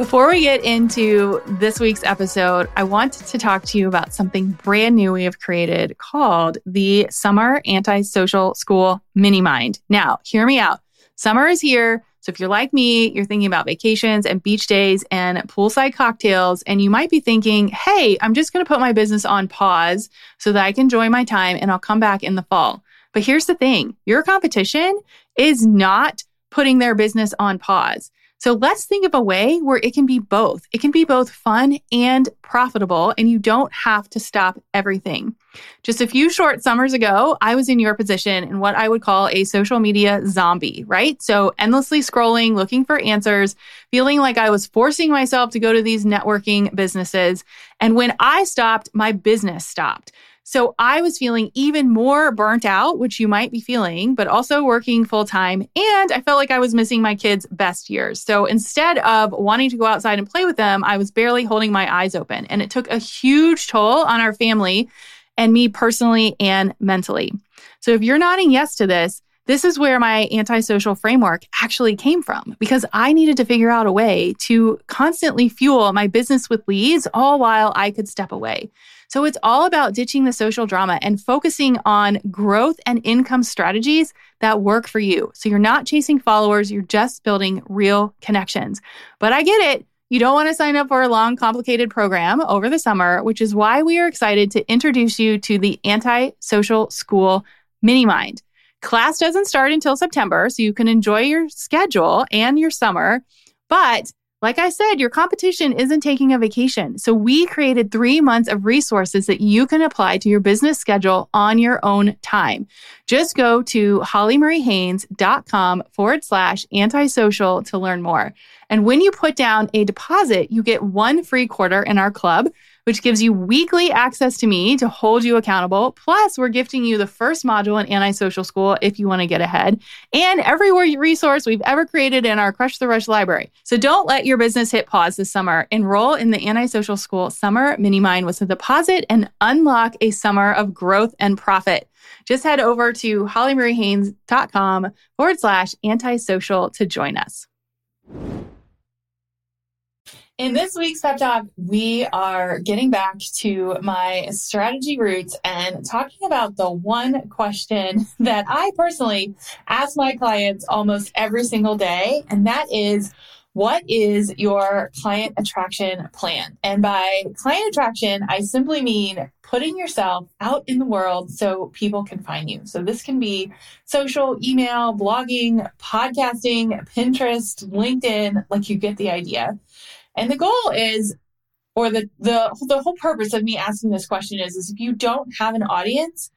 Before we get into this week's episode, I want to talk to you about something brand new we have created called the Summer Antisocial School Mini Mind. Now, hear me out. Summer is here. So if you're like me, you're thinking about vacations and beach days and poolside cocktails, and you might be thinking, hey, I'm just going to put my business on pause so that I can enjoy my time and I'll come back in the fall. But here's the thing your competition is not putting their business on pause. So let's think of a way where it can be both. It can be both fun and profitable, and you don't have to stop everything. Just a few short summers ago, I was in your position in what I would call a social media zombie, right? So endlessly scrolling, looking for answers, feeling like I was forcing myself to go to these networking businesses. And when I stopped, my business stopped. So I was feeling even more burnt out, which you might be feeling, but also working full time. And I felt like I was missing my kids' best years. So instead of wanting to go outside and play with them, I was barely holding my eyes open. And it took a huge toll on our family and me personally and mentally. So if you're nodding yes to this, this is where my antisocial framework actually came from because I needed to figure out a way to constantly fuel my business with leads all while I could step away. So it's all about ditching the social drama and focusing on growth and income strategies that work for you. So you're not chasing followers, you're just building real connections. But I get it. You don't want to sign up for a long, complicated program over the summer, which is why we are excited to introduce you to the Anti-Social School Mini Mind. Class doesn't start until September, so you can enjoy your schedule and your summer. But like I said, your competition isn't taking a vacation. So we created three months of resources that you can apply to your business schedule on your own time. Just go to hollymariehaynes.com forward slash antisocial to learn more. And when you put down a deposit, you get one free quarter in our club which gives you weekly access to me to hold you accountable. Plus, we're gifting you the first module in Antisocial School if you want to get ahead, and every resource we've ever created in our Crush the Rush library. So don't let your business hit pause this summer. Enroll in the Antisocial School Summer Mini Mind with a deposit and unlock a summer of growth and profit. Just head over to hollymariehaynes.com forward slash antisocial to join us. In this week's pep talk, we are getting back to my strategy roots and talking about the one question that I personally ask my clients almost every single day, and that is what is your client attraction plan? And by client attraction, I simply mean putting yourself out in the world so people can find you. So this can be social, email, blogging, podcasting, Pinterest, LinkedIn, like you get the idea. And the goal is, or the, the, the whole purpose of me asking this question is, is if you don't have an audience,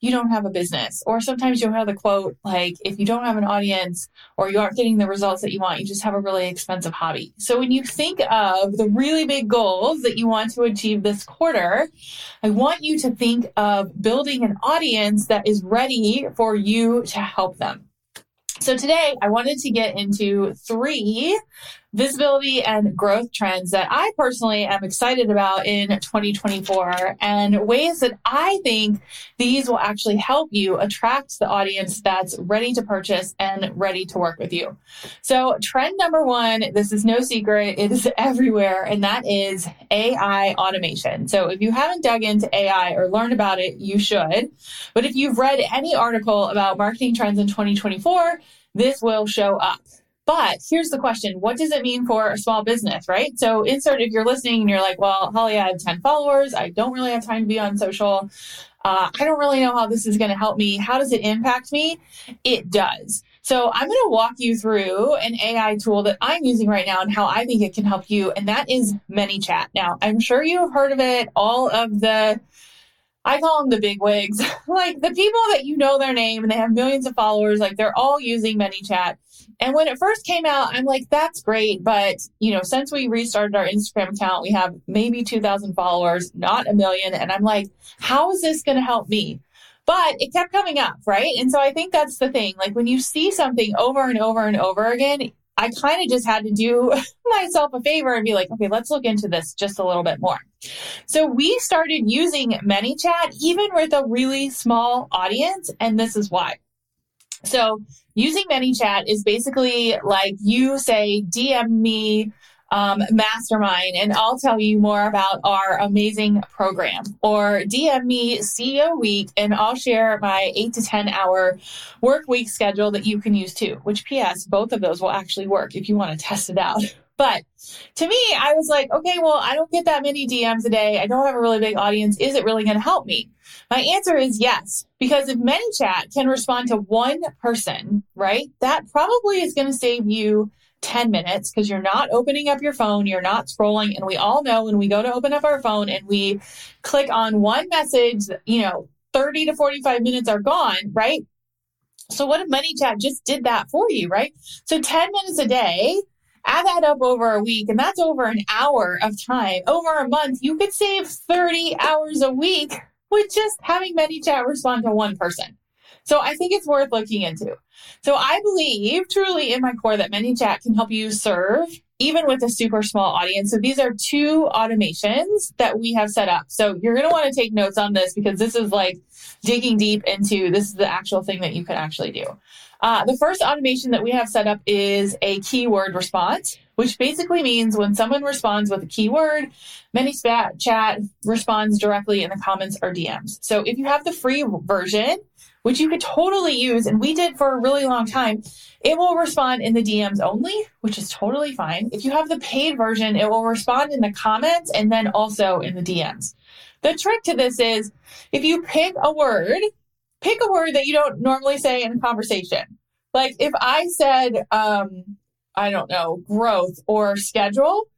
you don't have a business. Or sometimes you'll have the quote like, if you don't have an audience or you aren't getting the results that you want, you just have a really expensive hobby. So when you think of the really big goals that you want to achieve this quarter, I want you to think of building an audience that is ready for you to help them. So today I wanted to get into three visibility and growth trends that I personally am excited about in 2024 and ways that I think these will actually help you attract the audience that's ready to purchase and ready to work with you. So trend number one, this is no secret. It is everywhere and that is AI automation. So if you haven't dug into AI or learned about it, you should. But if you've read any article about marketing trends in 2024, this will show up. But here's the question What does it mean for a small business, right? So, insert if you're listening and you're like, well, Holly, I have 10 followers. I don't really have time to be on social. Uh, I don't really know how this is going to help me. How does it impact me? It does. So, I'm going to walk you through an AI tool that I'm using right now and how I think it can help you. And that is ManyChat. Now, I'm sure you have heard of it. All of the I call them the big wigs, like the people that you know their name and they have millions of followers, like they're all using ManyChat. And when it first came out, I'm like, that's great. But, you know, since we restarted our Instagram account, we have maybe 2,000 followers, not a million. And I'm like, how is this going to help me? But it kept coming up, right? And so I think that's the thing. Like when you see something over and over and over again, I kind of just had to do myself a favor and be like, okay, let's look into this just a little bit more. So we started using ManyChat even with a really small audience. And this is why. So using ManyChat is basically like you say, DM me um, mastermind and I'll tell you more about our amazing program or DM me CEO week and I'll share my eight to 10 hour work week schedule that you can use too, which PS, both of those will actually work if you want to test it out. But to me, I was like, okay, well, I don't get that many DMs a day. I don't have a really big audience. Is it really going to help me? My answer is yes, because if ManyChat can respond to one person, right, that probably is going to save you 10 minutes because you're not opening up your phone, you're not scrolling. And we all know when we go to open up our phone and we click on one message, you know, 30 to 45 minutes are gone, right? So what if ManyChat just did that for you, right? So 10 minutes a day Add that up over a week, and that's over an hour of time. Over a month, you could save 30 hours a week with just having ManyChat respond to one person. So I think it's worth looking into. So I believe truly in my core that ManyChat can help you serve even with a super small audience. So these are two automations that we have set up. So you're going to want to take notes on this because this is like digging deep into this is the actual thing that you can actually do. Uh, the first automation that we have set up is a keyword response, which basically means when someone responds with a keyword, ManyChat responds directly in the comments or DMs. So if you have the free version, which you could totally use, and we did for a really long time, it will respond in the DMs only, which is totally fine. If you have the paid version, it will respond in the comments and then also in the DMs. The trick to this is if you pick a word pick a word that you don't normally say in a conversation. Like if I said, um, I don't know, growth or schedule,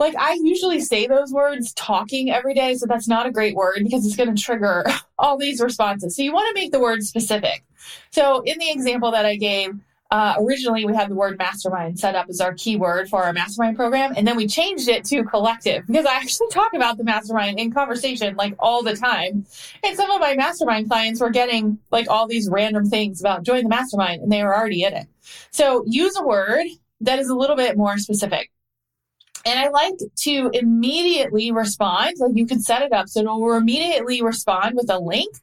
like I usually say those words talking every day. So that's not a great word because it's going to trigger all these responses. So you want to make the word specific. So in the example that I gave, uh, originally, we had the word mastermind set up as our keyword for our mastermind program, and then we changed it to collective because I actually talk about the mastermind in conversation like all the time. And some of my mastermind clients were getting like all these random things about join the mastermind, and they were already in it. So use a word that is a little bit more specific. And I like to immediately respond. Like you can set it up so it will immediately respond with a link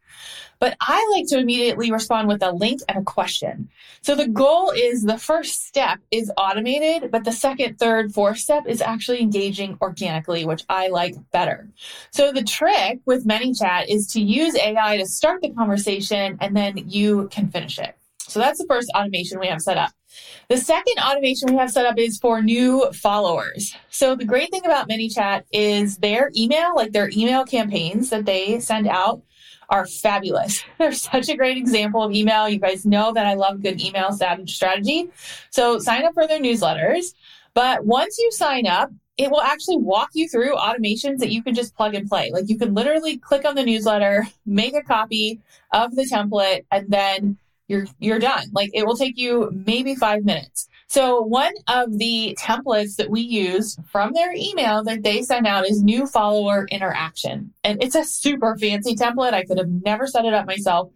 but I like to immediately respond with a link and a question. So the goal is the first step is automated, but the second, third, fourth step is actually engaging organically, which I like better. So the trick with ManyChat is to use AI to start the conversation and then you can finish it. So that's the first automation we have set up. The second automation we have set up is for new followers. So the great thing about ManyChat is their email, like their email campaigns that they send out are fabulous. They're such a great example of email. You guys know that I love good email strategy. So sign up for their newsletters. But once you sign up, it will actually walk you through automations that you can just plug and play. Like you can literally click on the newsletter, make a copy of the template, and then you're you're done. Like it will take you maybe five minutes. So one of the templates that we use from their email that they send out is new follower interaction. And it's a super fancy template. I could have never set it up myself,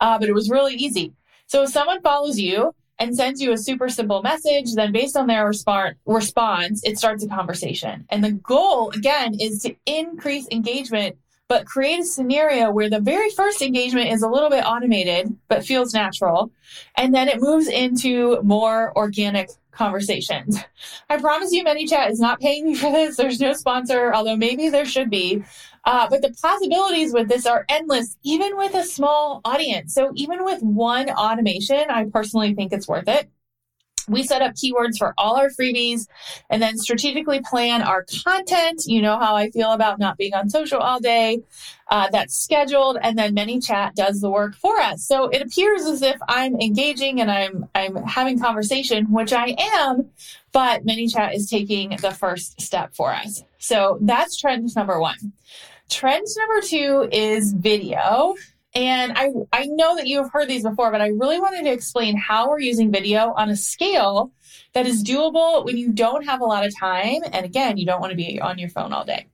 uh, but it was really easy. So if someone follows you and sends you a super simple message, then based on their response, response, it starts a conversation. And the goal, again, is to increase engagement but create a scenario where the very first engagement is a little bit automated, but feels natural. And then it moves into more organic conversations. I promise you, ManyChat is not paying me for this. There's no sponsor, although maybe there should be. Uh, but the possibilities with this are endless, even with a small audience. So even with one automation, I personally think it's worth it. We set up keywords for all our freebies and then strategically plan our content. You know how I feel about not being on social all day. Uh, that's scheduled and then ManyChat does the work for us. So it appears as if I'm engaging and I'm, I'm having conversation, which I am, but ManyChat is taking the first step for us. So that's trend number one. Trend number two is video. And I, I know that you have heard these before, but I really wanted to explain how we're using video on a scale that is doable when you don't have a lot of time. And again, you don't want to be on your phone all day.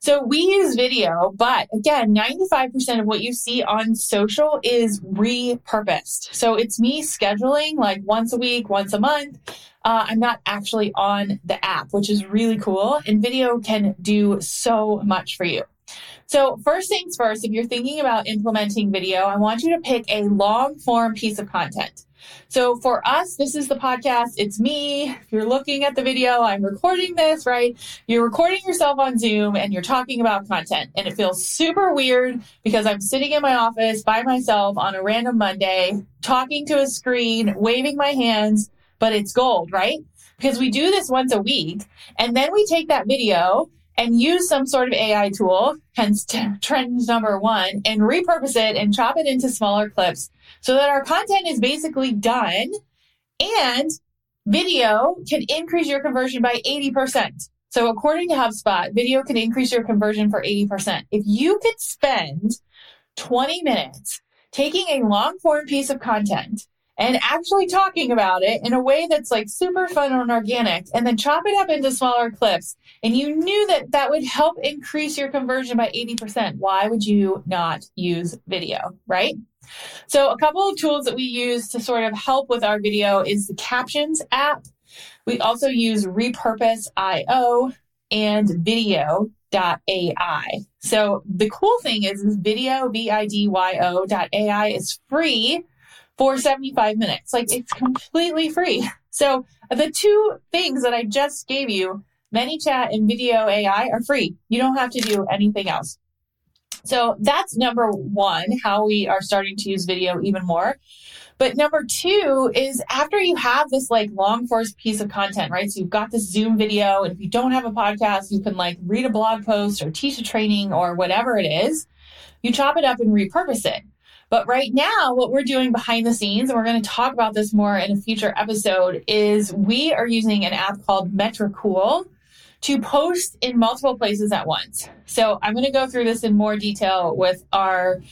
So we use video, but again, 95% of what you see on social is repurposed. So it's me scheduling like once a week, once a month. Uh, I'm not actually on the app, which is really cool. And video can do so much for you. So, first things first, if you're thinking about implementing video, I want you to pick a long form piece of content. So, for us, this is the podcast. It's me. If you're looking at the video, I'm recording this, right? You're recording yourself on Zoom and you're talking about content. And it feels super weird because I'm sitting in my office by myself on a random Monday, talking to a screen, waving my hands, but it's gold, right? Because we do this once a week and then we take that video and use some sort of AI tool, hence trend number one, and repurpose it and chop it into smaller clips so that our content is basically done and video can increase your conversion by 80%. So according to HubSpot, video can increase your conversion for 80%. If you could spend 20 minutes taking a long form piece of content and mm-hmm. actually talking about it in a way that's like super fun and organic and then chop it up into smaller clips and you knew that that would help increase your conversion by 80% why would you not use video right? So a couple of tools that we use to sort of help with our video is the captions app. We also use repurpose io and vidyo.ai so the cool thing is, is video v-i-d-y-o ai is free for 75 minutes. Like it's completely free. So the two things that I just gave you, ManyChat and Vidyo AI are free. You don't have to do anything else. So that's number one, how we are starting to use video even more. But number two is after you have this like long force piece of content, right? So you've got this Zoom video, and if you don't have a podcast, you can like read a blog post or teach a training or whatever it is. You chop it up and repurpose it. But right now, what we're doing behind the scenes, and we're going to talk about this more in a future episode, is we are using an app called Metricool to post in multiple places at once. So I'm going to go through this in more detail with our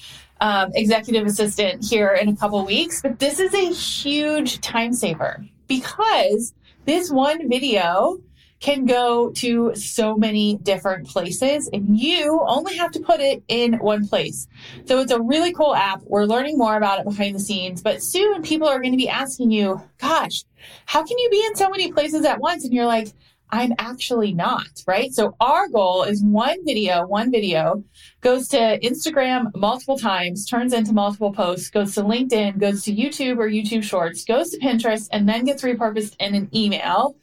um, executive assistant here in a couple weeks. But this is a huge time saver because this one video can go to so many different places and you only have to put it in one place. So it's a really cool app. We're learning more about it behind the scenes, but soon people are going to be asking you, gosh, how can you be in so many places at once? And you're like, I'm actually not, right? So our goal is one video, one video goes to Instagram multiple times, turns into multiple posts, goes to LinkedIn, goes to YouTube or YouTube Shorts, goes to Pinterest, and then gets repurposed in an email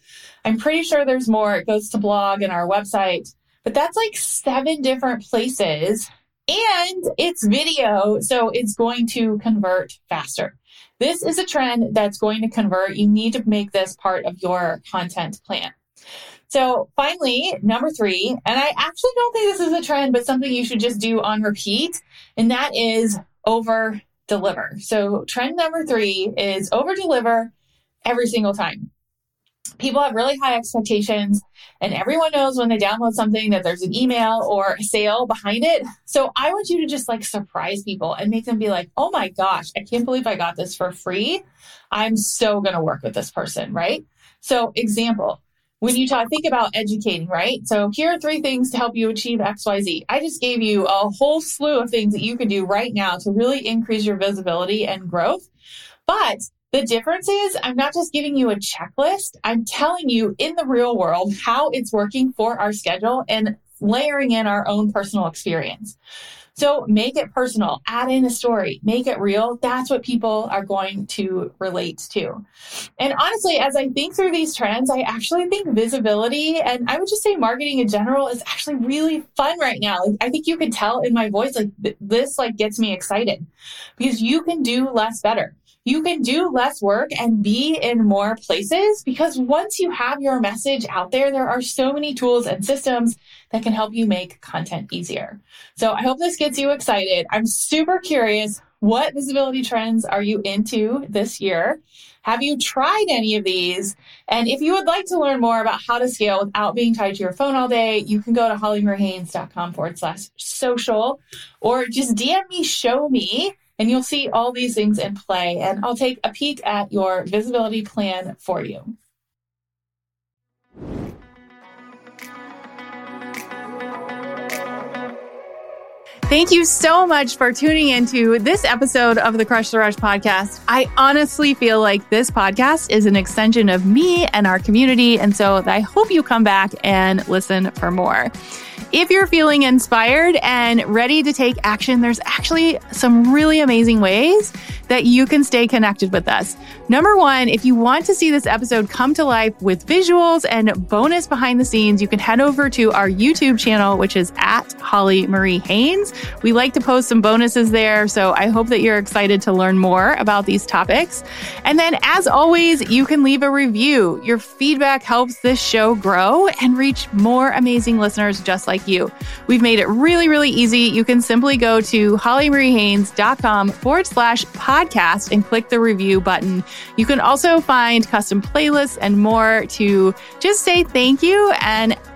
I'm pretty sure there's more. It goes to blog and our website, but that's like seven different places and it's video. So it's going to convert faster. This is a trend that's going to convert. You need to make this part of your content plan. So finally, number three, and I actually don't think this is a trend, but something you should just do on repeat, and that is over deliver. So trend number three is over deliver every single time. People have really high expectations and everyone knows when they download something that there's an email or a sale behind it. So I want you to just like surprise people and make them be like, oh my gosh, I can't believe I got this for free. I'm so going to work with this person, right? So, example, when you talk, think about educating, right? So here are three things to help you achieve XYZ. I just gave you a whole slew of things that you can do right now to really increase your visibility and growth. But the difference is I'm not just giving you a checklist. I'm telling you in the real world how it's working for our schedule and layering in our own personal experience. So make it personal, add in a story, make it real. That's what people are going to relate to. And honestly, as I think through these trends, I actually think visibility and I would just say marketing in general is actually really fun right now. I think you can tell in my voice, like this like gets me excited because you can do less better you can do less work and be in more places because once you have your message out there, there are so many tools and systems that can help you make content easier. So I hope this gets you excited. I'm super curious. What visibility trends are you into this year? Have you tried any of these? And if you would like to learn more about how to scale without being tied to your phone all day, you can go to hollymariehaynes.com forward slash social or just DM me, show me and you'll see all these things in play. And I'll take a peek at your visibility plan for you. Thank you so much for tuning into this episode of the Crush the Rush podcast. I honestly feel like this podcast is an extension of me and our community. And so I hope you come back and listen for more. If you're feeling inspired and ready to take action, there's actually some really amazing ways that you can stay connected with us. Number one, if you want to see this episode come to life with visuals and bonus behind the scenes, you can head over to our YouTube channel, which is at Holly Marie Haynes. We like to post some bonuses there. So I hope that you're excited to learn more about these topics. And then, as always, you can leave a review. Your feedback helps this show grow and reach more amazing listeners just like you. We've made it really, really easy. You can simply go to hollymariehaynes.com forward slash podcast and click the review button. You can also find custom playlists and more to just say thank you and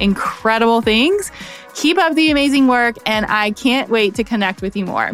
incredible things. Keep up the amazing work, and I can't wait to connect with you more.